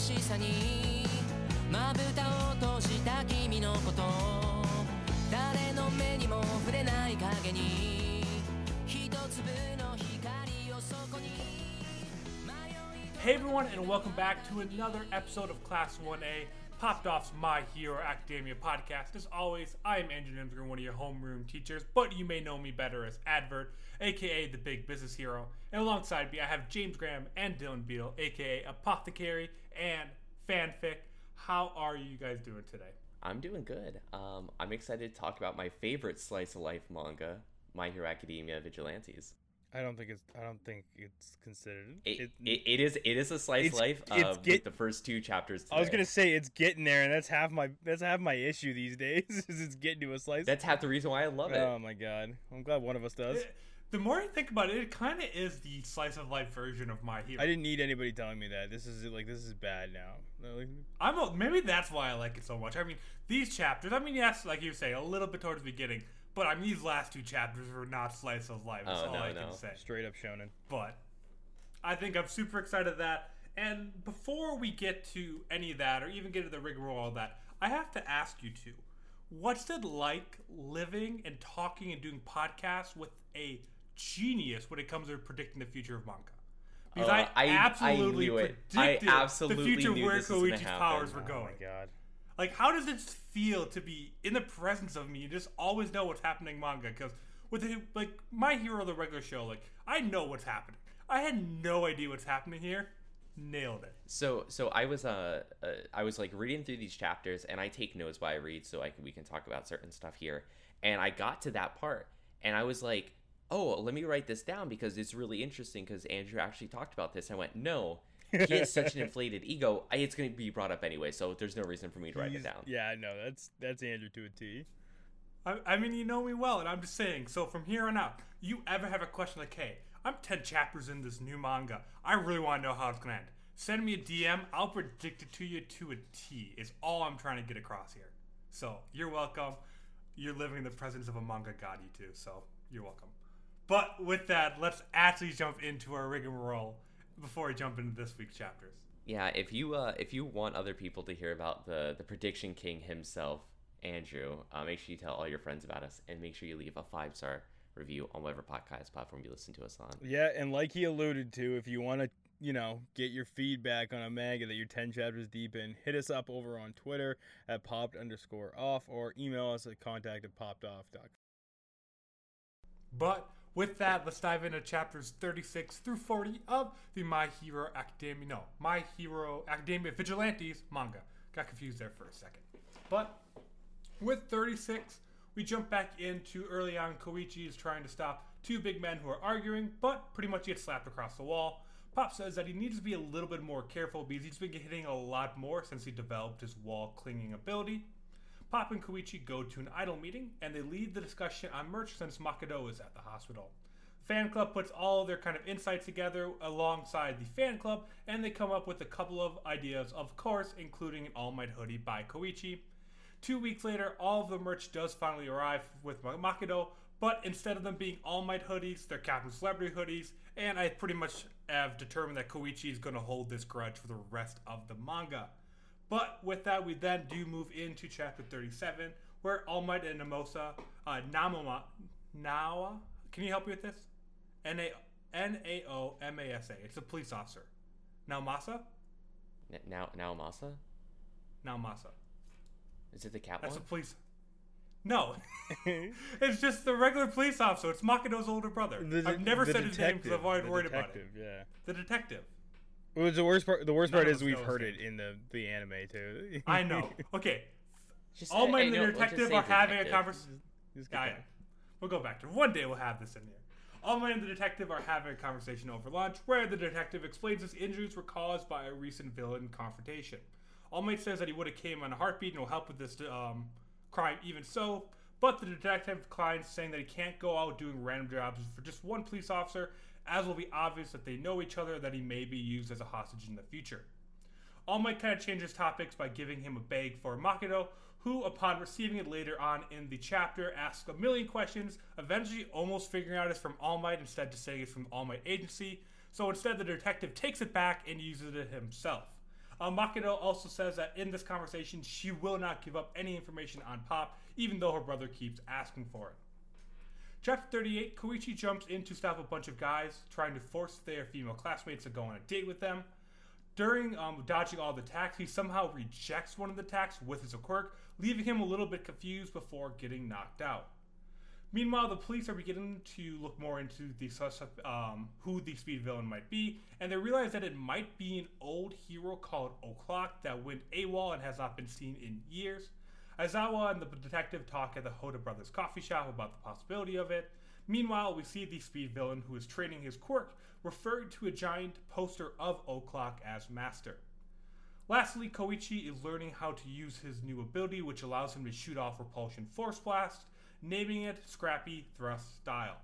しさにまぶたを閉じた君のこと誰の目にも触れない影に一粒の光をそこに Hey everyone, and welcome back to another episode of Class 1A, Popped Off's My Hero Academia podcast. As always, I am Andrew Nimsgren, one of your homeroom teachers, but you may know me better as Advert, aka the Big Business Hero. And alongside me, I have James Graham and Dylan Beadle, aka Apothecary and Fanfic. How are you guys doing today? I'm doing good. Um, I'm excited to talk about my favorite slice of life manga, My Hero Academia Vigilantes. I don't think it's. I don't think it's considered. It, it, it is it is a slice of life it's of get- the first two chapters. I was gonna say it's getting there, and that's half my that's half my issue these days. Is it's getting to a slice. That's half the reason why I love it. oh my god! I'm glad one of us does. The more I think about it, it kind of is the slice of life version of My Hero. I didn't need anybody telling me that. This is like this is bad now. Like- I'm a, maybe that's why I like it so much. I mean, these chapters. I mean, yes, like you say, a little bit towards the beginning, but I mean, these last two chapters were not slice of life. That's Oh, all no, I no. can say. Straight up shonen. But I think I'm super excited of that. And before we get to any of that, or even get to the rigmarole of all that, I have to ask you two: What's it like living and talking and doing podcasts with a genius when it comes to predicting the future of manga? Because Oh, I, I- I absolutely knew it. I predicted absolutely the future of where this was gonna Koichi's powers were Oh going. my god. Like, how does it feel to be in the presence of me and just always know what's happening in manga? Because with the, like my hero, the regular show, like I know what's happening. I had no idea what's happening here. Nailed it. So so I was uh, uh I was like reading through these chapters and I take notes while I read so I can we can talk about certain stuff here. And I got to that part and I was like, "Oh, let me write this down because it's really interesting because Andrew actually talked about this." I went, "No, he has such an inflated ego. I, it's going to be brought up anyway, so there's no reason for me to write it down." Yeah, no, that's that's Andrew to a T. I, I mean, you know me well, and I'm just saying. So from here on out, you ever have a question like, "Hey, I'm ten chapters in this new manga. I really want to know how it's gonna end." Send me a DM. I'll predict it to you to a T. Is all I'm trying to get across here. So you're welcome. You're living in the presence of a manga god, you too. So you're welcome. But with that, let's actually jump into our rigmarole before we jump into this week's chapters. Yeah, if you uh, if you want other people to hear about the the prediction king himself, Andrew, uh, make sure you tell all your friends about us, and make sure you leave a five star review on whatever podcast platform you listen to us on. Yeah, and like he alluded to, if you want to, you know, get your feedback on a manga that you're 10 chapters deep in, hit us up over on Twitter at popped underscore off or email us at contact at poppedoff.com. But with that, let's dive into chapters 36 through 40 of the My Hero Academia. No, My Hero Academia Vigilantes manga. Got confused there for a second. But with 36, we jump back into early on. Koichi is trying to stop two big men who are arguing, but pretty much gets slapped across the wall. Pop says that he needs to be a little bit more careful because he's been hitting a lot more since he developed his wall clinging ability. Pop and Koichi go to an idol meeting and they lead the discussion on merch since Makoto is at the hospital. Fan Club puts all their kind of insights together alongside the fan club and they come up with a couple of ideas, of course, including an All Might hoodie by Koichi. Two weeks later, all of the merch does finally arrive with Ma- Makoto, but instead of them being All Might hoodies, they're Captain Celebrity hoodies, and I pretty much have determined that Koichi is going to hold this grudge for the rest of the manga. But with that, we then do move into chapter 37, where All Might and Namosa, uh, Namoma, Nawa, can you help me with this? N A N A O M A S A. It's a police officer. Naomasa? N- Now now Masa, Naomasa. is it the cat That's one? a police. No, it's just the regular police officer. It's Makoto's older brother. The- I've never the said his name because I've detective, already the worried about it. Yeah. The detective. It was the worst part. The worst None part is we've heard his it in the the anime too. I know. Okay, Just All say- Might hey, and the no, let's just detective are having a conversation. Just Yeah, yeah. We'll go back to it. One day we'll have this in here. All Might and the detective are having a conversation over lunch where the detective explains his injuries were caused by a recent villain confrontation. All Might says that he would have came on a heartbeat and will help with this um, crime even so, but the detective declines, saying that he can't go out doing random jobs for just one police officer, as will be obvious that they know each other that he may be used as a hostage in the future. All Might kind of changes topics by giving him a bag for Makoto, who, upon receiving it later on in the chapter, asks a million questions, eventually almost figuring out it's from All Might instead of saying it's from All Might Agency. So instead, the detective takes it back and uses it himself. Uh, Makoto also says that in this conversation, she will not give up any information on Pop, even though her brother keeps asking for it. Chapter 38 Koichi jumps in to stop a bunch of guys trying to force their female classmates to go on a date with them. During um, dodging all the attacks, he somehow rejects one of the attacks with his quirk, leaving him a little bit confused before getting knocked out. Meanwhile, the police are beginning to look more into the um, who the speed villain might be, and they realize that it might be an old hero called O'Clock that went AWOL and has not been seen in years. Aizawa and the detective talk at the Hoda Brothers coffee shop about the possibility of it. Meanwhile, we see the speed villain who is training his quirk referring to a giant poster of O'Clock as master. Lastly, Koichi is learning how to use his new ability, which allows him to shoot off repulsion force blast, naming it Scrappy Thrust Style.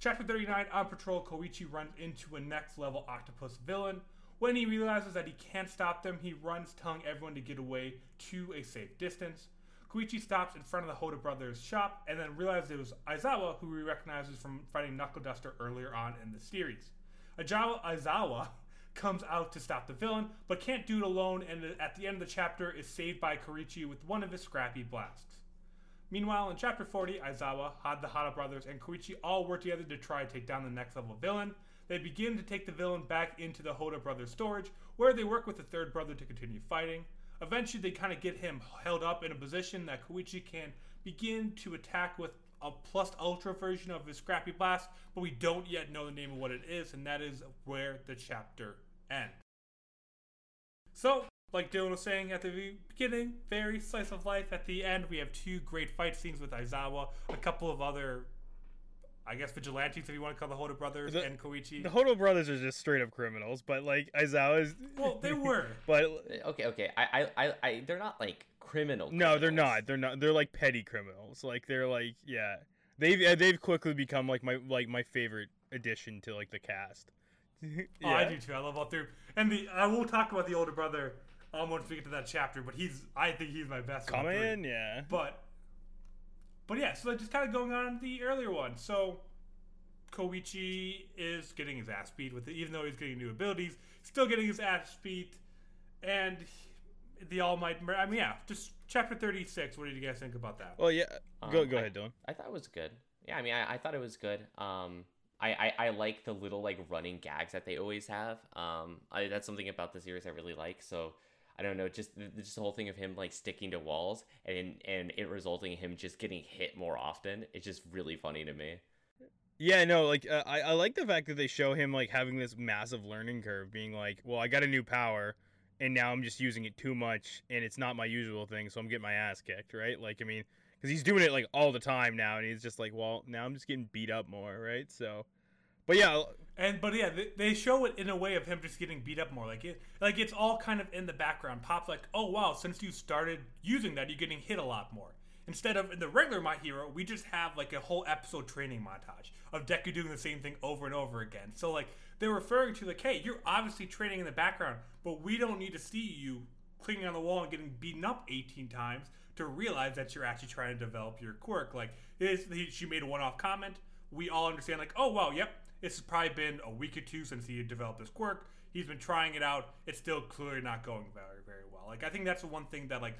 Chapter 39 On patrol, Koichi runs into a next level octopus villain. When he realizes that he can't stop them, he runs, telling everyone to get away to a safe distance. Koichi stops in front of the Hoda brothers' shop and then realizes it was Aizawa, who he recognizes from fighting Knuckle Duster earlier on in the series. Ajawa Aizawa comes out to stop the villain, but can't do it alone, and at the end of the chapter is saved by Koichi with one of his scrappy blasts. Meanwhile, in chapter 40, Aizawa, Had the Hada brothers, and Koichi all work together to try to take down the next level villain. They begin to take the villain back into the Hoda brothers' storage, where they work with the third brother to continue fighting. Eventually, they kind of get him held up in a position that Koichi can begin to attack with a plus ultra version of his Scrappy Blast, but we don't yet know the name of what it is, and that is where the chapter ends. So, like Dylan was saying at the beginning, very slice of life. At the end, we have two great fight scenes with Aizawa, a couple of other, I guess, vigilantes, if you want to call the Hoda brothers The- and Koichi. The Hodo brothers are just straight up criminals, but like Aizawa's. well, they were. But Okay, okay. I, I, I, I they're not like criminal. no, they're not. They're not. They're like petty criminals. Like they're like yeah. They've uh, they've quickly become like my like my favorite addition to like the cast. Oh, I do too. I love all three. And the I will talk about the older brother um, once we get to that chapter, but he's I think he's my best. of Come in, yeah. But but yeah, so just kind of going on the earlier one. So Koichi is getting his ass beat with it, even though he's getting new abilities, still getting his ass beat, and the All Might. I mean, yeah, just chapter thirty six. What did you guys think about that? Well, yeah. Go Um, go I- ahead, Dylan. I thought it was good. Yeah, I mean, I, I thought it was good. Um, I, I, I like the little like running gags that they always have. Um, I, that's something about the series I really like. So I don't know, just the, just the whole thing of him like sticking to walls and and it resulting in him just getting hit more often. It's just really funny to me. Yeah, no, like uh, I I like the fact that they show him like having this massive learning curve, being like, well, I got a new power, and now I'm just using it too much, and it's not my usual thing, so I'm getting my ass kicked, right? Like, I mean, because he's doing it like all the time now, and he's just like, well, now I'm just getting beat up more, right? So, but yeah, And but yeah, they, they show it in a way of him just getting beat up more. Like it, like it's all kind of in the background. Pop's like, oh wow, since you started using that, you're getting hit a lot more. Instead of in the regular My Hero, we just have like a whole episode training montage of Deku doing the same thing over and over again. So like they're referring to like, hey, you're obviously training in the background, but we don't need to see you clinging on the wall and getting beaten up 18 times to realize that you're actually trying to develop your quirk. Like is, he, she made a one-off comment. We all understand like, oh wow, yep, it's probably been a week or two since he had developed this quirk. He's been trying it out. It's still clearly not going very, very well. Like I think that's the one thing that like,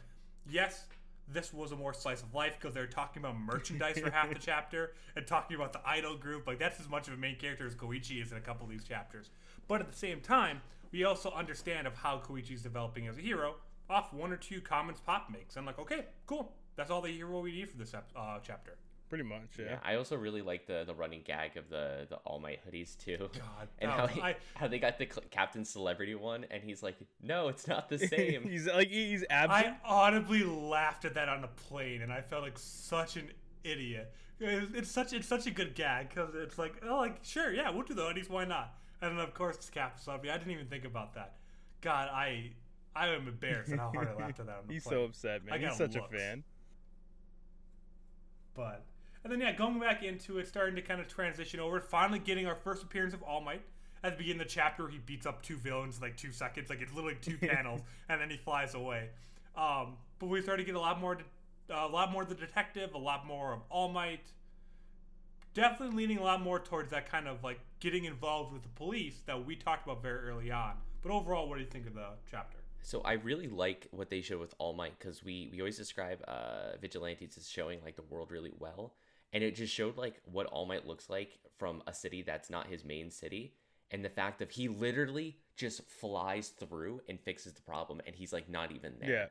yes, this was a more slice of life because they're talking about merchandise for half the chapter and talking about the idol group. Like that's as much of a main character as Koichi is in a couple of these chapters. But at the same time, we also understand of how Koichi's developing as a hero off one or two comments Pop makes. I'm like, okay, cool. That's all the hero we need for this uh, chapter. Pretty much, yeah. Yeah, I also really like the the running gag of the the All Might hoodies too. God, And that how, was- he, I- how they got the cl- Captain Celebrity one, and he's like, "No, it's not the same." he's like he's absolutely I absent. audibly laughed at that on the plane, and I felt like such an idiot. It's, it's such it's such a good gag because it's like oh like sure yeah we'll do the hoodies why not and then of course it's Captain Celebrity. I didn't even think about that. God I I am embarrassed at how hard I laughed at that on the he's plane. so upset, man. He's got such looks. a fan. But and then yeah, going back into it, starting to kind of transition over, finally getting our first appearance of All Might. At the beginning of the chapter, he beats up two villains in like two seconds, like it's literally two panels, and then he flies away. Um, but we started to get a lot more, a lot more of the detective, a lot more of All Might. Definitely leaning a lot more towards that kind of like getting involved with the police that we talked about very early on But overall, what do you think of the chapter? So I really like what they showed with All Might because we we always describe uh, vigilantes as showing like the world really well, and it just showed like what All Might looks like from a city that's not his main city, and the fact that he literally just flies through and fixes the problem, and he's like not even there. Yeah.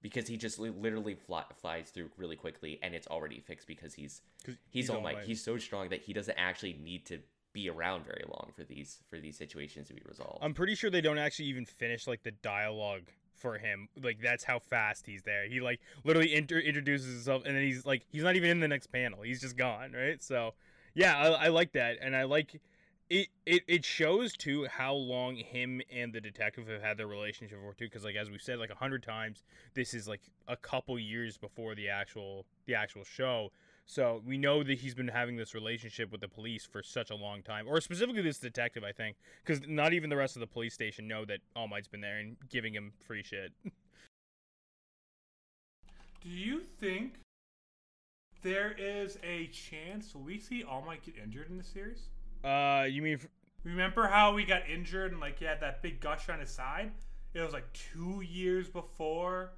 Because he just literally fly- flies through really quickly, and it's already fixed because he's he's, he's All All Might. Might. He's so strong that he doesn't actually need to be around very long for these for these situations to be resolved. I'm pretty sure they don't actually even finish like the dialogue for him. Like that's how fast he's there. He like literally inter- introduces himself and then he's like he's not even in the next panel. He's just gone, right? So yeah, I, I like that, and I like it. It it shows too how long him and the detective have had their relationship for too. Because like as we've said like a hundred times, this is like a couple years before the actual the actual show. So we know that he's been having this relationship with the police for such a long time, or specifically this detective, I think, because not even the rest of the police station know that All Might's been there and giving him free shit. Do you think there is a chance we see All Might get injured in the series? Uh, you mean f- Remember how we got injured and like he had that big gush on his side? It was like two years before,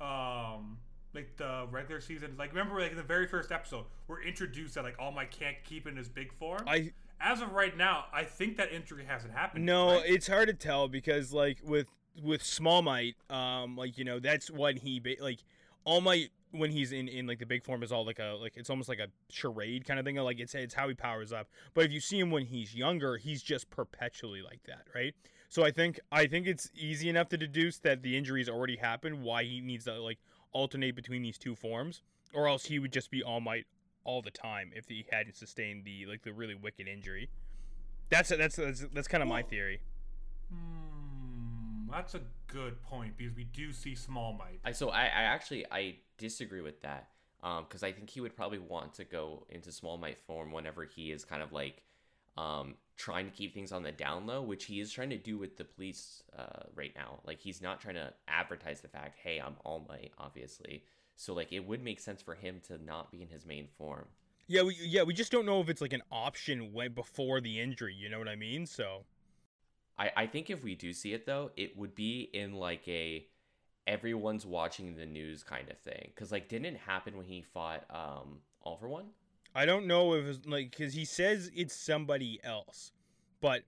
um, like the regular season. Like remember, like in the very first episode, we're introduced that like All Might can't keep in his big form. I As of right now, I think that injury hasn't happened. No, right? it's hard to tell because like with with Small Might, um, like you know that's when he ba- like All Might when he's in in like the big form is all like a like it's almost like a charade kind of thing. Like it's it's how he powers up. But if you see him when he's younger, he's just perpetually like that, right? So I think I think it's easy enough to deduce that the injuries already happened. Why he needs to like alternate between these two forms, or else he would just be All Might all the time if he hadn't sustained the like the really wicked injury. That's that's that's, that's kind of my theory. Hmm, that's a good point because we do see Small Might. I so I, I actually I disagree with that because I think he would probably want to go into small might form whenever he is kind of like um, trying to keep things on the down low, which he is trying to do with the police uh, right now. Like he's not trying to advertise the fact, hey, I'm all might, obviously. So like it would make sense for him to not be in his main form. Yeah, we yeah we just don't know if it's like an option way before the injury. You know what I mean? So I, I think if we do see it though, it would be in like a everyone's watching the news kind of thing. Cause like didn't it happen when he fought um all for one? I don't know if it's like because he says it's somebody else, but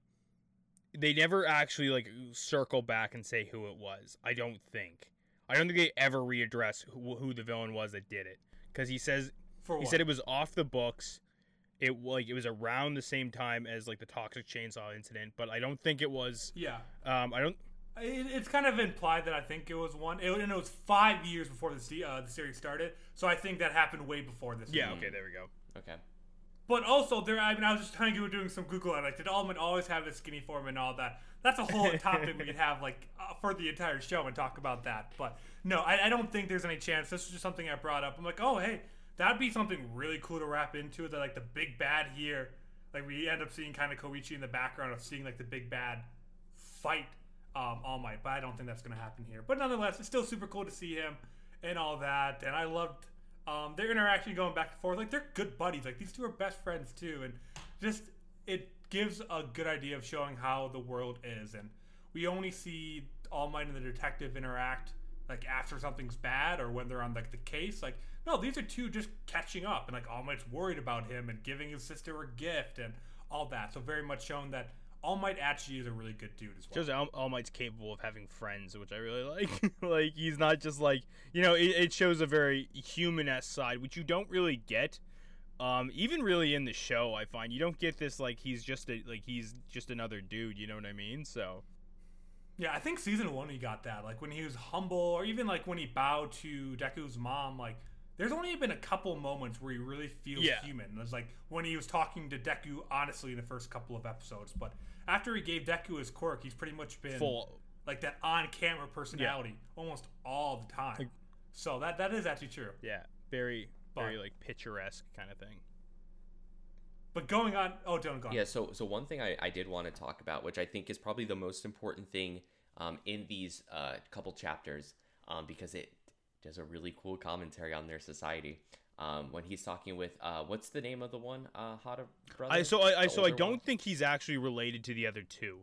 they never actually like circle back and say who it was. I don't think. I don't think they ever readdress who, who the villain was that did it because he says For he what? said it was off the books. It like it was around the same time as like the toxic chainsaw incident, but I don't think it was. yeah. Um, I don't. It, it's kind of implied that I think it was one, it, and it was five years before the uh, the series started. So I think that happened way before this. Yeah. season. Okay. There we go. Okay. But also, there. I mean, I was just trying to go doing some Google. and like, did All Might always have this skinny form and all that? That's a whole topic we could have like uh, for the entire show and talk about that. But no, I, I don't think there's any chance. This is just something I brought up. I'm like, oh hey, that'd be something really cool to wrap into. That like the big bad here, like we end up seeing kind of Koichi in the background of seeing like the big bad fight um, All Might. But I don't think that's gonna happen here. But nonetheless, it's still super cool to see him and all that. And I loved um, their interaction going back and forth. Like they're good buddies. Like these two are best friends too, and just it gives a good idea of showing how the world is. And we only see All Might and the detective interact like after something's bad or when they're on like the case. Like no, these are two just catching up, and like All Might's worried about him and giving his sister a gift and all that. So very much showing that All Might actually is a really good dude as well. Shows All, All Might's capable of having friends, which I really like. like he's not just like you know, it, it shows a very human-esque side, which you don't really get. Um, even really in the show, I find you don't get this like he's just a like he's just another dude. You know what I mean? So Yeah, I think season one he got that. Like when he was humble, or even like when he bowed to Deku's mom. Like there's only been a couple moments where he really feels Yeah. human. It was like when he was talking to Deku honestly in the first couple of episodes. But after he gave Deku his quirk, he's pretty much been full. like that on-camera personality almost all the time. Like- so that that is actually true. Yeah, very very like picturesque kind of thing. But going on, oh, don't go on. Yeah, so so one thing I, I did want to talk about, which I think is probably the most important thing um, in these uh, couple chapters, um, because it does a really cool commentary on their society. Um, when he's talking with uh, what's the name of the one uh, Hada brother? I so I, I so I don't one? think he's actually related to the other two.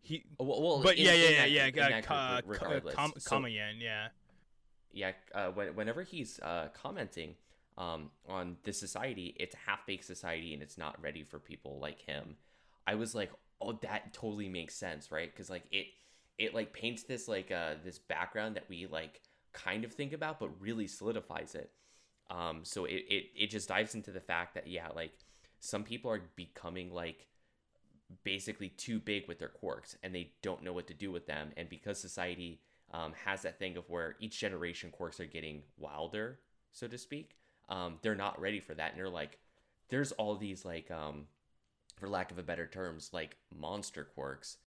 he. Well, well, But in- yeah, yeah, yeah, yeah. that Ka- group, Ka- regardless. So- Kamayan, yeah. yeah, uh, when, whenever he's uh, commenting um, on this society, it's a half-baked society and it's not ready for people like him. I was like, oh, that totally makes sense, right? Because like it, it like paints this like uh, this background that we like kind of think about, but really solidifies it. Um, so it, it it just dives into the fact that yeah, like some people are becoming like basically too big with their quirks and they don't know what to do with them. And because society um, has that thing of where each generation quirks are getting wilder so to speak um, they're not ready for that. And they're like there's all these like um, for lack of a better terms like monster quirks.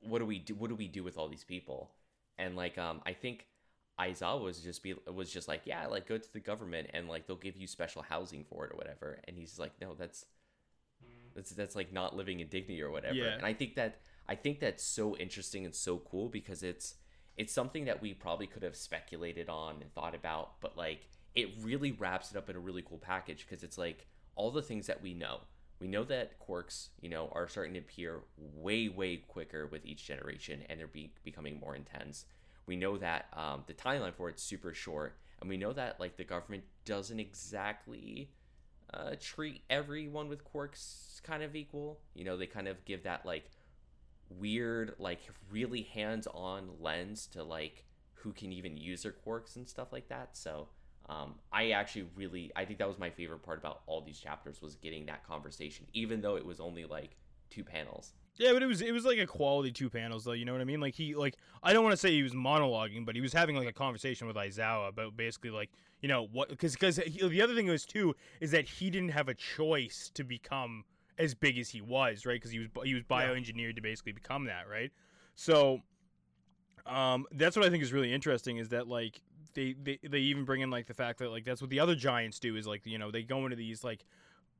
What do we do what do we do with all these people and like um i think Aizawa was just be was just like yeah like go to the government and like they'll give you special housing for it or whatever. And he's like no that's that's that's like not living in dignity or whatever. Yeah. and i think that i think that's so interesting and so cool because it's it's something that we probably could have speculated on and thought about but like it really wraps it up in a really cool package because it's like all the things that we know we know that quirks you know are starting to appear way way quicker with each generation and they're be- becoming more intense we know that um, the timeline for it's super short and we know that like the government doesn't exactly uh, treat everyone with quirks kind of equal. You know, they kind of give that like weird, like really hands-on lens to like who can even use their quirks and stuff like that. So um, I actually really, I think that was my favorite part about all these chapters was getting that conversation, even though it was only like two panels. Yeah, but it was it was like a quality two panels though. You know what I mean? Like he like I don't want to say he was monologuing, but he was having like a conversation with Aizawa about basically like you know what because because the other thing was too is that he didn't have a choice to become as big as he was, right? Because he was he was bioengineered to basically become that, right? So, um, that's what I think is really interesting is that like they, they they even bring in like the fact that like that's what the other giants do is like you know they go into these like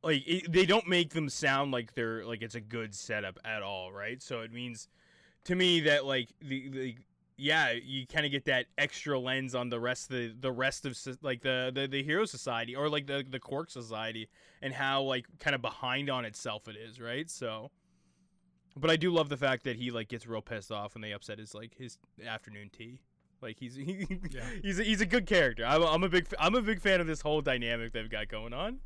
like it, they don't make them sound like they're like it's a good setup at all, right? So it means to me that like the, the yeah, you kind of get that extra lens on the rest of the the rest of like the the, the hero society or like the the quirk society and how like kind of behind on itself it is, right? So but I do love the fact that he like gets real pissed off when they upset his like his afternoon tea. Like he's he, Yeah. he's a, he's a good character. I'm, a- I'm a big I'm a big fan of this whole dynamic they've got going on.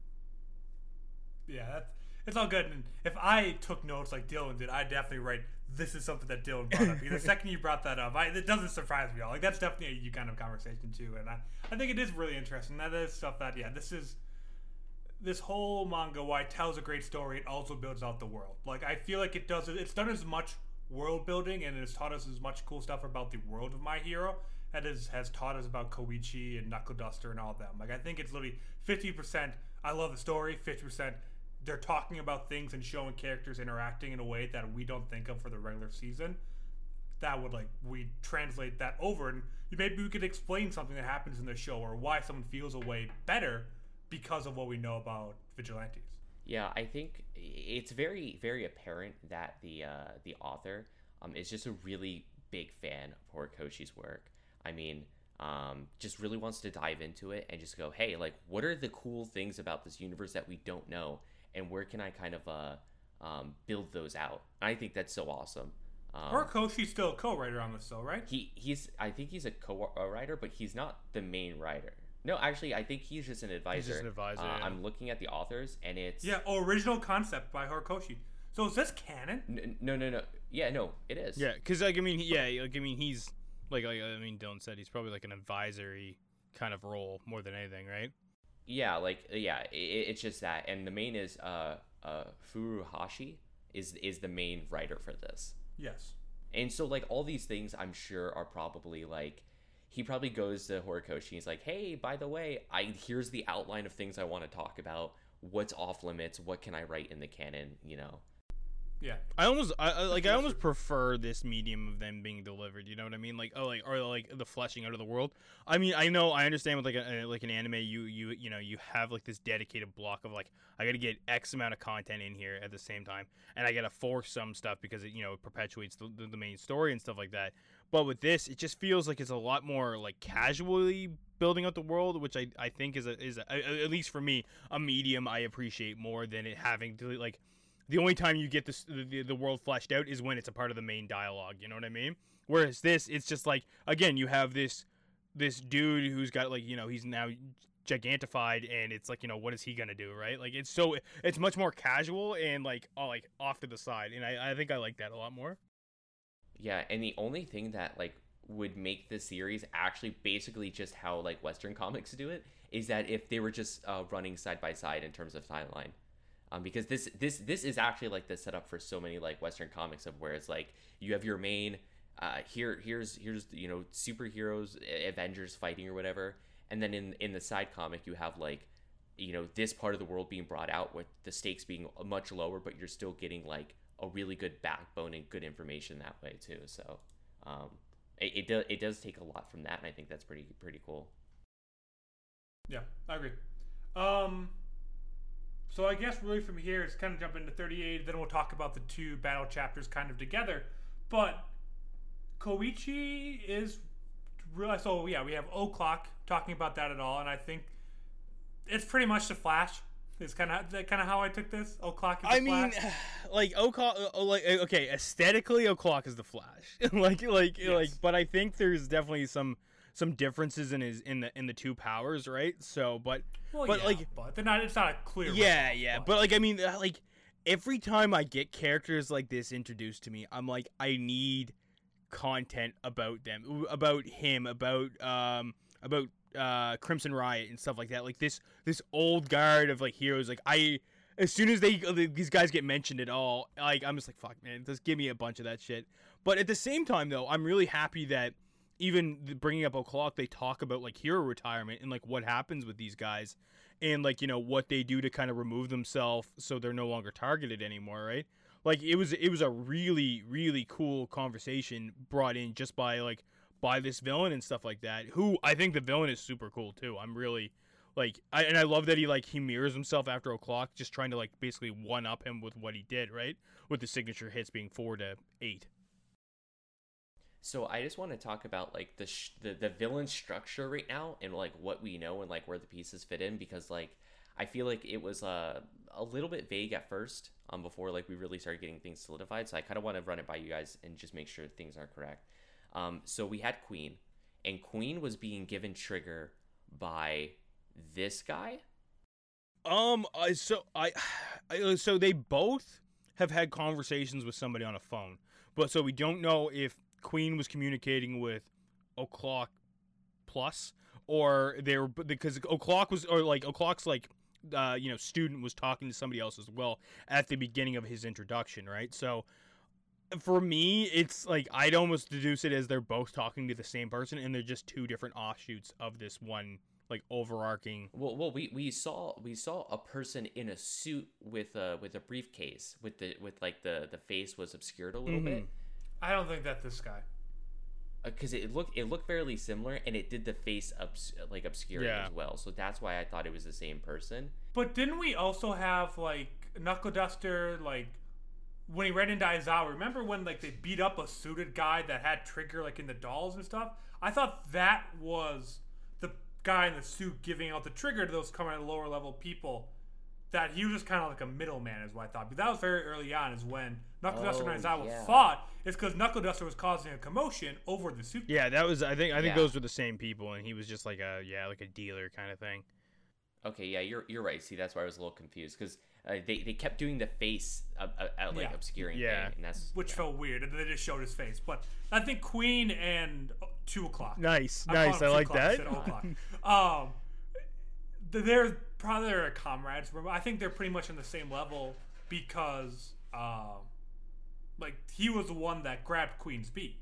Yeah, that's, it's all good. And if I took notes like Dylan did, I'd definitely write, this is something that Dylan brought up. Because the second you brought that up, I, it doesn't surprise me at all. Like, that's definitely a you kind of conversation, too. And I, I think it is really interesting. That is stuff that, yeah, this is. This whole manga, why it tells a great story, it also builds out the world. Like, I feel like it does, it's done as much world building and it's taught us as much cool stuff about the world of My Hero as it has taught us about Koichi and Knuckle Duster and all of them. Like, I think it's literally 50% I love the story, 50% they're talking about things and showing characters interacting in a way that we don't think of for the regular season. That would like we translate that over, and maybe we could explain something that happens in the show or why someone feels a way better because of what we know about vigilantes. Yeah, I think it's very, very apparent that the uh, the author um, is just a really big fan of Horikoshi's work. I mean, um, just really wants to dive into it and just go, hey, like, what are the cool things about this universe that we don't know, and where can I kind of uh, um, build those out? I think that's so awesome. Um, Horikoshi's still a co-writer on this, though, right? he he's I think he's a co-writer, but he's not the main writer. No, actually, I think he's just an advisor. just an advisor, Uh, yeah. I'm looking at the authors, and it's Yeah, original concept by Horikoshi. So is this canon? N- no, no, no. Yeah, no, it is. Yeah, because like I mean, he- yeah, like I mean, he's like like I mean, Dylan said he's probably like an advisory kind of role more than anything, right? yeah, like yeah, it, it's just that, and the main is uh uh Furuhashi is is the main writer for this, Yes. and so like all these things, I'm sure are probably like he probably goes to Horikoshi. He's like, hey, by the way, I here's the outline of things I want to talk about. What's off limits? What can I write in the canon? You know. Yeah. I almost I, I like I almost prefer this medium of them being delivered. You know what I mean? Like oh like or like the fleshing out of the world. I mean I know I understand with like a like an anime you you you know you have like this dedicated block of like I got to get X amount of content in here at the same time, and I got to force some stuff because it you know it perpetuates the, the, the main story and stuff like that. But with this, it just feels like it's a lot more like casually building out the world, which I, I think is a, is a, at least for me a medium I appreciate more than it having to like the only time you get this the, the world fleshed out is when it's a part of the main dialogue. You know what I mean? Whereas this, it's just like again, you have this this dude who's got like you know he's now gigantified and it's like you know what is he gonna do right like it's so it's much more casual and like oh like off to the side and I, I think i like that a lot more Yeah, and the only thing that like would make the series actually basically just how like Western comics do it is that if they were just uh, running side by side in terms of timeline, um, because this this this is actually like the setup for so many like Western comics of where it's like you have your main, uh, here here's here's you know superheroes Avengers fighting or whatever, and then in in the side comic you have like you know this part of the world being brought out with the stakes being much lower but you're still getting like a really good backbone and good information that way too so um it, it does it does take a lot from that and i think that's pretty pretty cool Yeah, I agree. Um, so I guess really from here it's kind of jump into 38. Then we'll talk about the two battle chapters kind of together. But Koichi is real. So yeah, we have O'clock talking about that at all, and I think it's pretty much the Flash. Is kind of kind of how I took this. O'clock. Is the i mean Flash. like o'clock uh, like uh, okay aesthetically o'clock is the flash like like like but i think there's definitely some some differences in his in the in the two powers right so but well, but yeah, like but they're not. It's not a clear. yeah yeah but like i mean uh, like every time i get characters like this introduced to me i'm like i need content about them about him about um about uh crimson riot and stuff like that. Like this this old guard of like heroes like i as soon as they these guys get mentioned at all like i'm just like fuck man just give me a bunch of that shit. But at the same time though i'm really happy that even bringing up o'clock they talk about like hero retirement and like what happens with these guys and like you know what they do to kind of remove themselves so they're no longer targeted anymore right? Like it was it was a really really cool conversation brought in just by like by this villain and stuff like that who i think the villain is super cool too. I'm really like I, and i love that he like he mirrors himself after o'clock just trying to like basically one up him with what he did right? With the signature hits being four to eight. So i just want to talk about like the sh- the, the villain structure right now and like what we know and like where the pieces fit in because like i feel like it was uh, a little bit vague at first um before like we really started getting things solidified. So i kind of want to run it by you guys and just make sure things are correct um so we had queen and queen was being given trigger by this guy Um, I so I, I so they both have had conversations with somebody on a phone, but so we don't know if Queen was communicating with O'clock Plus or they were because O'clock was or like O'clock's like uh you know student was talking to somebody else as well at the beginning of his introduction, right? So for me, it's like I'd almost deduce it as they're both talking to the same person and they're just two different offshoots of this one like overarching Well, well, we, we saw we saw a person in a suit with a with a briefcase with the with like the the face was obscured a little bit mm-hmm. I don't think that's this guy. Uh, because it looked it looked fairly similar and it did the face obs- like obscure Yeah. as well. So that's why I thought it was the same person. But didn't we also have like Knuckle Duster like when he ran into Aizawa? Remember when like they beat up a suited guy that had trigger like in the dolls and stuff? I thought that was the guy in the suit giving out the trigger to those coming at lower level people. That he was just kind of like a middleman, is what I thought. But that was very early on, is when Knuckle Duster Oh, and Aizawa yeah. fought. It's because Knuckle Duster was causing a commotion over the suit. Yeah, that was. I think. I think Yeah. those were the same people, and he was just like a yeah, like a dealer kind of thing. Okay, yeah, you're you're right. See, that's why I was a little confused because uh, they they kept doing the face uh, uh, uh, like Yeah. obscuring Yeah. thing, and that's which yeah. felt weird, and they just showed his face. But I think Queen and uh, Two O'clock. Nice, I nice. I like that. instead of o'clock. um, they're probably they're comrades. but I think they're pretty much on the same level because, um, like he was the one that grabbed Queen's beat.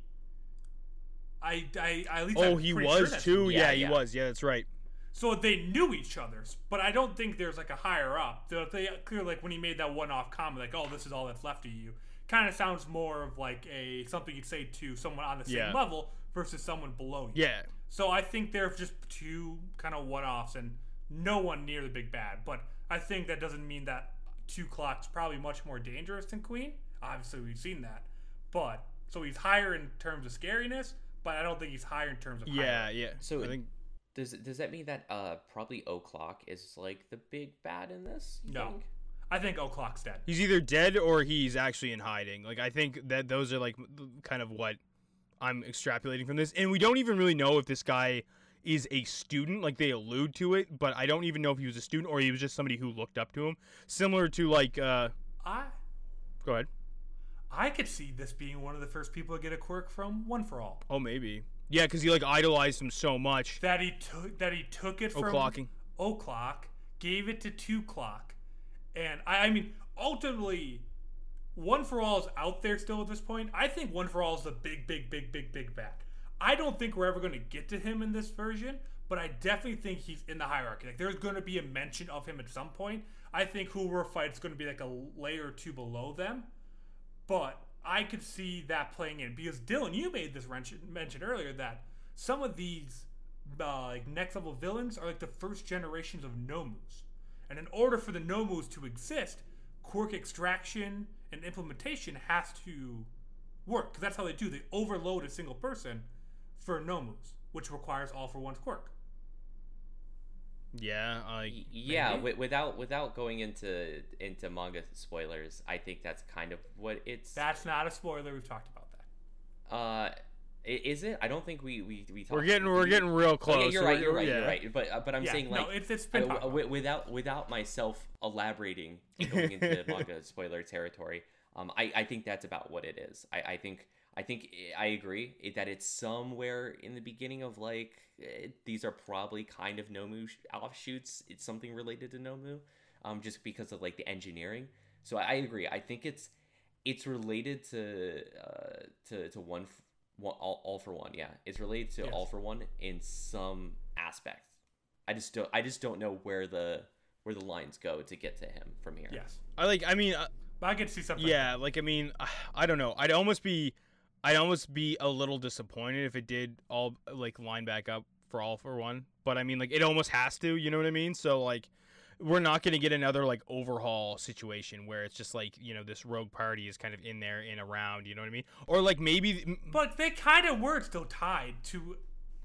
I, I, I at least oh, I'm he pretty sure was too. Yeah, Yeah, he yeah. was. Yeah, that's right. So they knew each other's, but I don't think there's like a higher up. They, they clearly like when he made that one-off comment, like, "Oh, this is all that's left of you," kind of sounds more of like a something you'd say to someone on the same Yeah. level versus someone below you. Yeah, So I think they're just two kind of one-offs and no one near the big bad. But I think that doesn't mean that two clocks probably much more dangerous than Queen. Obviously, we've seen that, but so he's higher in terms of scariness, but I don't think he's higher in terms of yeah, higher. yeah. So I think Does does that mean that uh probably O'clock is like the big bad in this? No. think? I think O'Clock's dead. He's either dead or he's actually in hiding. Like I think that those are like kind of what I'm extrapolating from this. And we don't even really know if this guy is a student. Like they allude to it, but I don't even know if he was a student or he was just somebody who looked up to him. Similar to like uh I go ahead. I could see this being one of the first people to get a quirk from One for All. Oh maybe. Yeah, cuz he like idolized him so much. That he took that he took it from O'clocking. O'clock, gave it to Two Clock, and I, I mean ultimately, One for All is out there still at this point. I think One for All is the big, big, big, big, big bad. I don't think we're ever going to get to him in this version, but I definitely think he's in the hierarchy. Like there's going to be a mention of him at some point. I think who we're fighting is going to be like a layer or two below them, but I could see that playing in because Dylan, you made this mention, earlier that some of these uh, like next level villains are like the first generations of Nomus, and in order for the Nomus to exist, quirk extraction and implementation has to work because that's how they do. They overload a single person for Nomus, which requires all for one's quirk. Yeah, like Y- yeah, maybe? wi- without without going into into manga spoilers, I think that's kind of what it's. That's not a spoiler. We've talked about that. Uh, is it? I don't think we we we. we're getting we're we- getting real Oh, close. yeah, you're right. You're right. yeah. You're right. But uh, but I'm yeah, saying no, like it's it's I- been w- talked wi- about. without without myself elaborating and going into manga spoiler territory. Um, I, I think that's about what it is. I, I think I think I agree that it's somewhere in the beginning of like eh, these are probably kind of Nomu offshoots. It's something related to Nomu, um, just because of like the engineering. So I, I agree. I think it's it's related to uh to to one, one all, all for one. Yeah, it's related to Yes. all for one in some aspect. I just don't I just don't know where the where the lines go to get to him from here. Yes, I like I mean uh, but I could see something. Yeah, like I mean, I don't know. I'd almost be, I'd almost be a little disappointed if it did all like line back up for all for one. But I mean, like it almost has to. You know what I mean? So like, we're not gonna get another like overhaul situation where it's just like you know this rogue party is kind of in there and around. You know what I mean? Or like maybe, but they kind of were still tied to.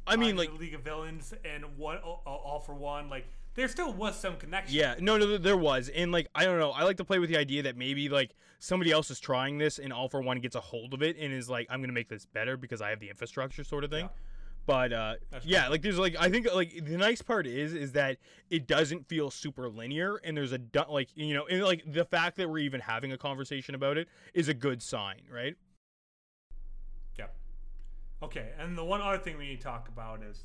I mean, like League of Villains and one all, all for one. Like there still was some connection. Yeah, no, no, there was, and like I don't know, I like to play with the idea that maybe like somebody else is trying this, and All for One gets a hold of it and is like, I'm gonna make this better because I have the infrastructure, sort of thing. Yeah. But uh, That's yeah, like there's like I think like the nice part is is that it doesn't feel super linear, and there's a like you know, and like the fact that we're even having a conversation about it is a good sign, right? Yeah. Okay, and the one other thing we need to talk about is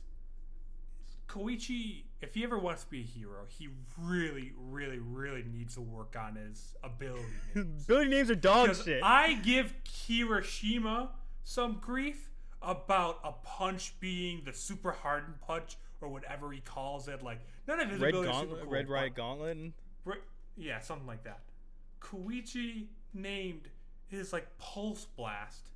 Koichi. If he ever wants to be a hero, he really, really, really needs to work on his ability. names. Billy names are dog shit. I give Kirishima some grief about a punch being the super hardened punch or whatever he calls it. Like none of his Red abilities Gauntlet, cool, Red Riot Gauntlet. yeah, something like that. Koichi named his like pulse blast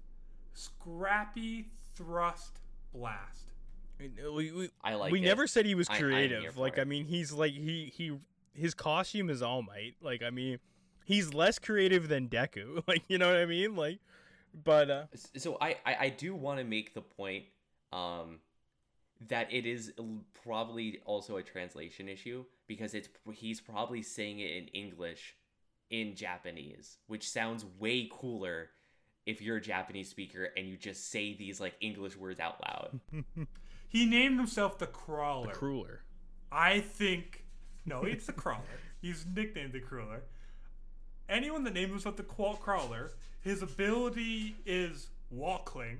Scrappy Thrust Blast. We, we, I like we it. never said he was I- creative. like it. I mean, he's like he he his costume is All Might. Like I mean, he's less creative than Deku. Like you know what I mean? Like, but uh, So I I, I do want to make the point um that it is probably also a translation issue because it's he's probably saying it in English in Japanese, which sounds way cooler if you're a Japanese speaker and you just say these like English words out loud. He named himself the Crawler. the crueler. I think no, it's the Crawler. He's nicknamed the Crawler. Anyone that names himself the Qual- Crawler, his ability is Walkling.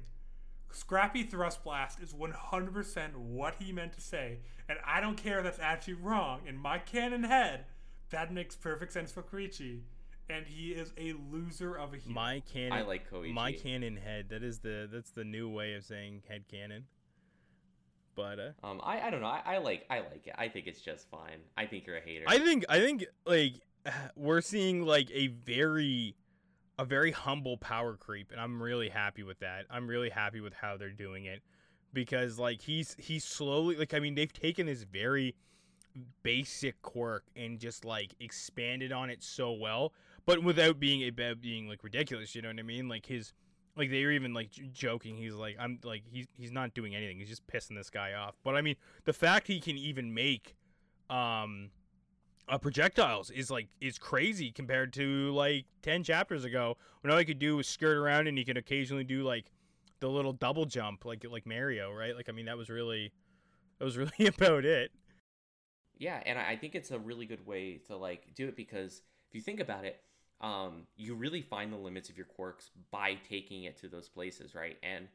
Scrappy Thrust Blast is 100% what he meant to say, and I don't care if that's actually wrong. In my canon head, that makes perfect sense for Koichi, and he is a loser of a hero. My canon. I like Koichi. My canon head. That is the that's the new way of saying head canon. But uh, Um, I, I don't know. I, I like I like it. I think it's just fine. I think you're a hater. I think I think like we're seeing like a very a very humble power creep and I'm really happy with that. I'm really happy with how they're doing it because like he's he's slowly like I mean they've taken this very basic quirk and just like expanded on it so well but without being a being like ridiculous, you know what I mean? Like his like they were even like j- joking he's like I'm like he's he's not doing anything. He's just pissing this guy off. But I mean, the fact he can even make um uh, projectiles is like is crazy compared to like 10 chapters ago when all he could do was skirt around and he could occasionally do like the little double jump like like Mario, right? Like I mean that was really that was really about it. Yeah, and I think it's a really good way to like do it because if you think about it, um, you really find the limits of your quirks by taking it to those places, right? And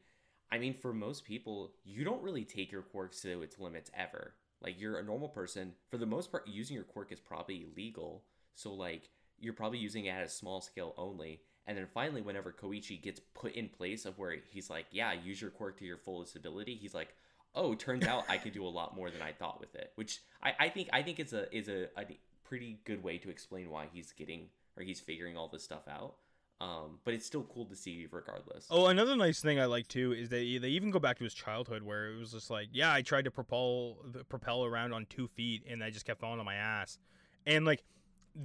I mean, for most people, you don't really take your quirks to its limits ever. Like you're a normal person, for the most part, using your quirk is probably legal. So like you're probably using it at a small scale only. And then finally, whenever Koichi gets put in place of where he's like, "Yeah, use your quirk to your fullest ability," he's like, "Oh, turns out I could do a lot more than I thought with it." Which I, I think I think is a is a, a pretty good way to explain why he's getting or he's figuring all this stuff out. Um, but it's still cool to see regardless. Oh, another nice thing I like too is they they even go back to his childhood where it was just like, yeah, I tried to propel propel around on two feet and I just kept falling on my ass, and like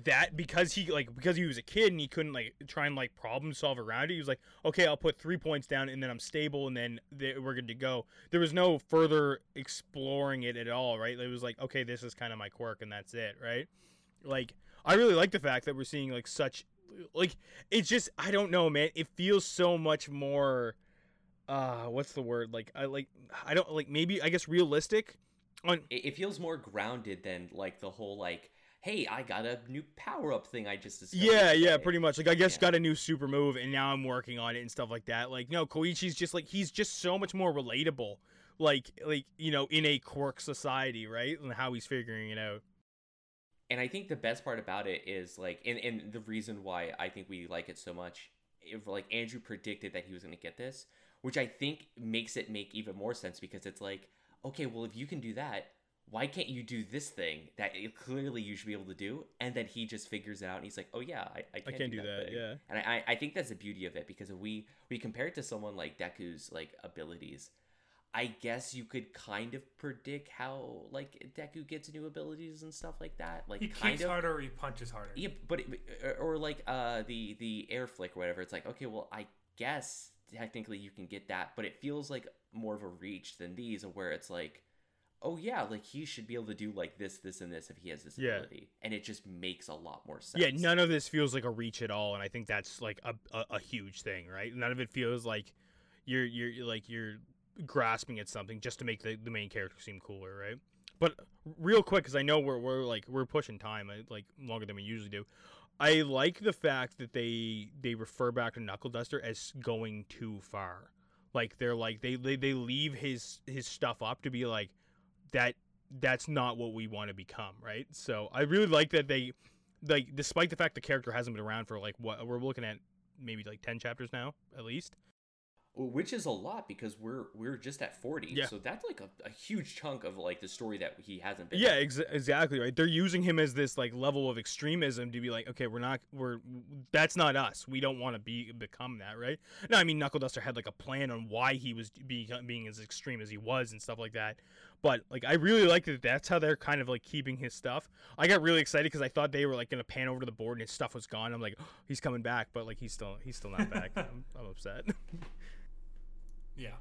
that because he like because he was a kid and he couldn't like try and like problem solve around it. He was like, okay, I'll put three points down and then I'm stable and then th- we're good to go. There was no further exploring it at all, right? It was like, okay, this is kind of my quirk and that's it, right? Like I really like the fact that we're seeing like such like it's just I don't know, man. It feels so much more uh what's the word? Like I like I don't like maybe I guess realistic on it, it feels more grounded than like the whole like hey i got a new power up thing i just discovered Yeah, yeah, pretty much. Like I guess Yeah. got a new super move and now I'm working on it and stuff like that. Like no, Koichi's just like he's just so much more relatable. Like like you know in a quirk society, right? And how he's figuring it out. And i think the best part about it is like and, and the reason why i think we like it so much if like andrew predicted that he was going to get this which i think makes it make even more sense because it's like okay well if you can do that why can't you do this thing that it clearly you should be able to do and then he just figures it out and he's like oh yeah i, I, I can can't do that, thing." yeah. and I, I think that's the beauty of it because if we we compare it to someone like deku's like abilities I guess you could kind of predict how like Deku gets new abilities and stuff like that. Like He kind kicks of harder or he punches harder. yeah, but it, or like uh the the air flick or whatever. It's like okay, well I guess technically you can get that, but it feels like more of a reach than these, where it's like, oh yeah, like he should be able to do like this, this, and this if he has this Yeah. ability, and it just makes a lot more sense. Yeah, none of this feels like a reach at all, and I think that's like a, a, a huge thing, right? None of it feels like you're you're you're, like you're grasping at something just to make the, the main character seem cooler, right? But real quick, because I know we're we're like we're pushing time uh, like longer than we usually do. I like the fact that they they refer back to Knuckle Duster as going too far. Like they're like they they, they leave his his stuff up to be like that that's not what we want to become, right? So I really like that they like despite the fact the character hasn't been around for like what we're looking at maybe like 10 chapters now at least which is a lot because we're we're just at forty. Yeah. So that's like a, a huge chunk of like the story that he hasn't been. yeah ex- exactly right? They're using him as this like level of extremism to be like okay we're not we're that's not us. We don't want to be become that right? No i mean knuckle duster had like a plan on why he was being being as extreme as he was and stuff like that. But like i really like that that's how they're kind of like keeping his stuff. I got really excited because i thought they were like gonna pan over to the board and his stuff was gone. I'm like oh, he's coming back but like he's still he's still not back. I'm, I'm upset Yeah.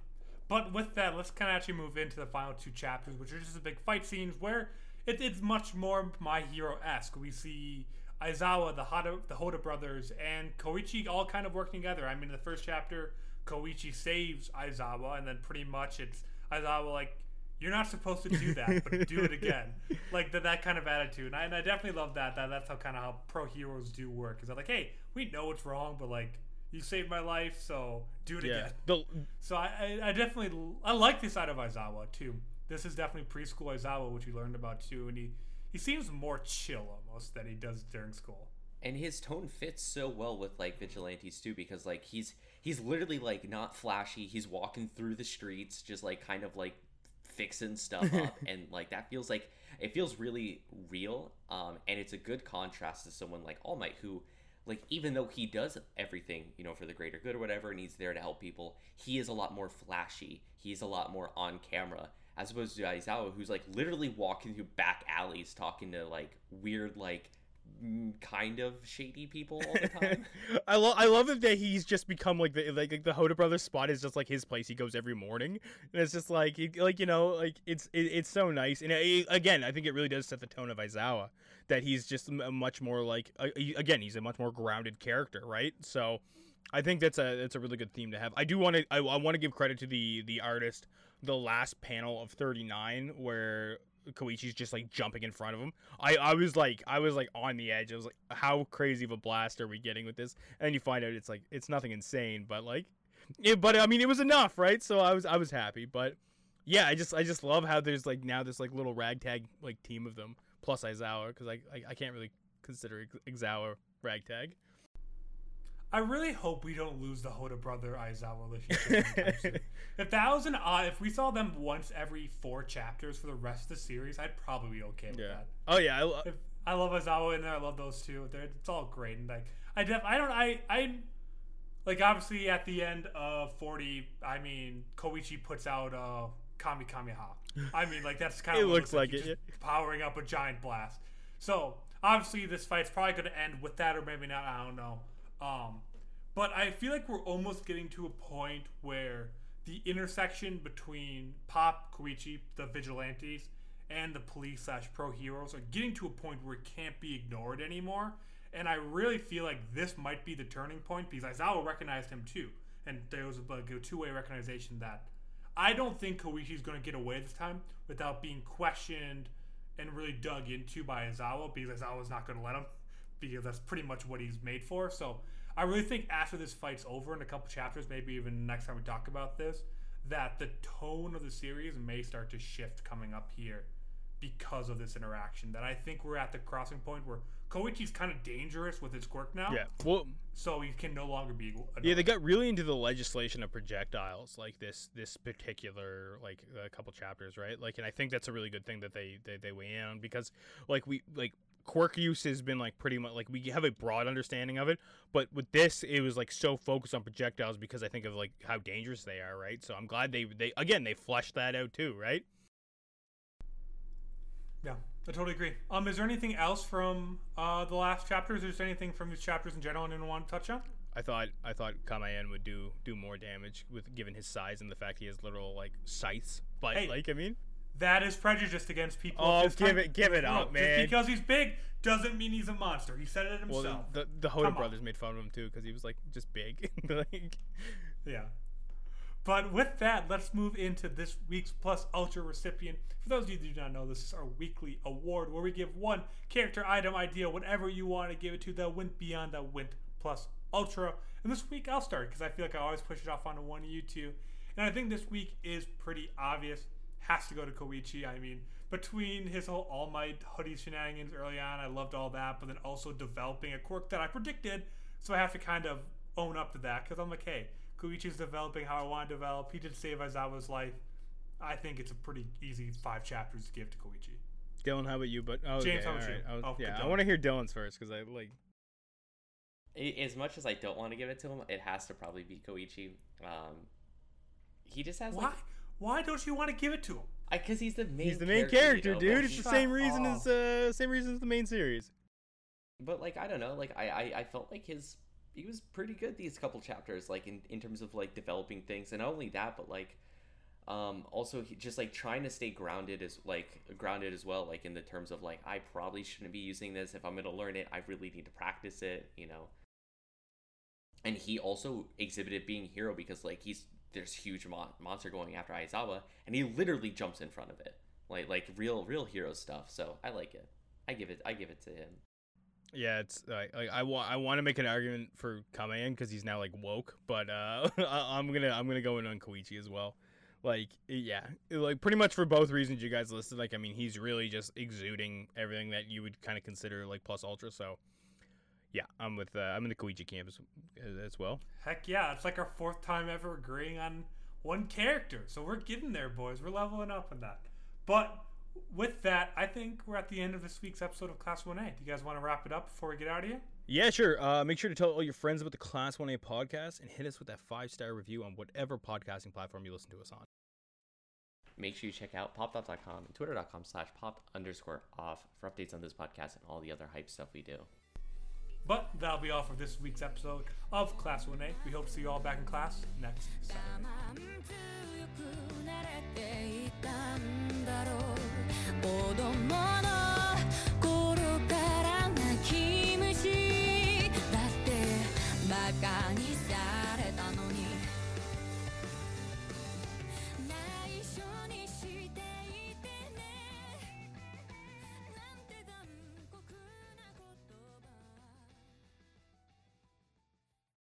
But with that, let's kind of actually move into the final two chapters, which are just the big fight scenes where it, it's much more My Hero esque. We see Aizawa, the Hoda, the Hoda brothers, and Koichi all kind of working together. I mean, in the first chapter, Koichi saves Aizawa, and then pretty much it's Aizawa like, you're not supposed to do that, but do it again. Like that, that kind of attitude. And I, and I definitely love that. That that's how kind of how pro heroes do work. Is that like, hey, we know it's wrong, but like, you saved my life, so do it yeah again. the, So I, I, I definitely I like this side of Aizawa too. This is definitely preschool Aizawa, which we learned about too, and he he seems more chill almost than he does during school. and his tone fits so well with like vigilantes too because like he's he's literally like not flashy he's walking through the streets just like kind of like fixing stuff up and like that feels like it feels really real um and it's a good contrast to someone like all might who like even though he does everything you know for the greater good or whatever and he's there to help people he is a lot more flashy. He's a lot more on camera as opposed to Aizawa who's like literally walking through back alleys talking to like weird like kind of shady people all the time. I love I love it that he's just become like the like, like the Hoda brothers spot is just like his place. He goes every morning, and it's just like he, like you know like it's it, it's so nice. And it, again, I think it really does set the tone of Aizawa that he's just much more like uh, again he's a much more grounded character, right? So. I think that's a that's a really good theme to have. I do want to I, I want to give credit to the the artist. The last panel of 39 where Koichi's just like jumping in front of him. I, I was like I was like on the edge. I was like, how crazy of a blast are we getting with this? And you find out it's like it's nothing insane, but like, it, but I mean it was enough, right? So I was I was happy, but yeah, I just I just love how there's like now this like little ragtag like team of them plus Aizawa because I, I I can't really consider Aizawa ragtag. I really hope we don't lose the Hoda brother Aizawa relationship. if that was an odd, if we saw them once every four chapters for the rest of the series, I'd probably be okay with yeah. that. Oh yeah, I, lo- If, I love Aizawa in there. I love those two. They're, it's all great. And like, I def, I don't, I, I, like obviously at the end of forty, I mean, Koichi puts out uh, Kami Kameha. I mean, like that's kind of It of looks like he's it, just powering up a giant blast. So obviously this fight's probably going to end with that, or maybe not. I don't know. Um, but I feel like we're almost getting to a point where the intersection between Pop, Koichi, the vigilantes, and the police slash pro heroes are getting to a point where it can't be ignored anymore. And I really feel like this might be the turning point because Aizawa recognized him too. And there was like a two way recognition that I don't think Koichi's going to get away this time without being questioned and really dug into by Aizawa because Aizawa's not going to let him because that's pretty much what he's made for. So I really think after this fight's over in a couple chapters, maybe even next time we talk about this, that the tone of the series may start to shift coming up here because of this interaction. That I think we're at the crossing point where Koichi's kind of dangerous with his quirk now. yeah. Well, So he can no longer be. Yeah, they got really into the legislation of projectiles, like this this particular like a couple chapters, right? Like, and I think that's a really good thing that they they, they weigh in on because like we like quirk use has been like pretty much like we have a broad understanding of it, but with this it was like so focused on projectiles because I think of like how dangerous they are, right? So I'm glad they they again they fleshed that out too, right? Yeah, I totally agree. Um, is there anything else from uh, the last chapters? Is there anything from these chapters in general anyone want to touch on? I thought I thought Kamayan would do do more damage with given his size and the fact he has literal like scythes. But Hey, like I mean, That is prejudiced against people. Oh, give time. it- give it No, up, just man. because he's big doesn't mean he's a monster. He said it himself. well the the Hoda on. brothers made fun of him too because he was like just big. like, Yeah. But with that, let's move into this week's Plus Ultra recipient. For those of you who do not know, this is our weekly award where we give one character, item, idea, whatever you want to give it to that went beyond that went Plus Ultra. And this week I'll start because I feel like I always push it off onto one of you two. And I think this week is pretty obvious. Has to go to Koichi. I mean, between his whole All Might hoodie shenanigans early on, I loved all that, but then also developing a quirk that I predicted. So I have to kind of own up to that because I'm like, hey, Koichi's developing how I want to develop. He did save Aizawa's life. I think it's a pretty easy five chapters to give to Koichi. Dylan, how about you? But oh, James, okay, how about all you? I was- Oh, yeah, I want to hear Dylan's first because I like. As much as I don't want to give it to him, it has to probably be Koichi. Um, he just has Why? like, Why don't you want to give it to him? because he's the main. He's the main character, character, you know, dude. It's the same reason Oh. as uh, same reason as the main series. but like I don't know, like I, I I felt like his he was pretty good these couple chapters, like in in terms of like developing things, and not only that, but like um also he just like trying to stay grounded as like grounded as well, like in the terms of like I probably shouldn't be using this if I'm gonna learn it. I really need to practice it, you know. And he also exhibited being hero because like he's there's huge mon- monster going after Aizawa, and he literally jumps in front of it, like like real real hero stuff. So I like it. I give it I give it to him. Yeah, it's like like I want I want to make an argument for Kamayan because he's now like woke, but uh, I'm gonna I'm gonna go in on Koichi as well. Like yeah, like pretty much for both reasons you guys listed. Like I mean, he's really just exuding everything that you would kind of consider like plus ultra. So yeah, I'm with uh, I'm in the Koichi camp as, as well. Heck yeah, it's like our fourth time ever agreeing on one character. So we're getting there, boys. We're leveling up on that. But with that, I think we're at the end of this week's episode of Class 1A. Do you guys want to wrap it up before we get out of here? Yeah, sure. Uh, make sure to tell all your friends about the Class 1A podcast and hit us with that five star review on whatever podcasting platform you listen to us on. make sure you check out popped.com and twitter.com slash popped underscore off for updates on this podcast and all the other hype stuff we do. But that'll be all for this week's episode of Class 1A. We hope to see you all back in class next Saturday.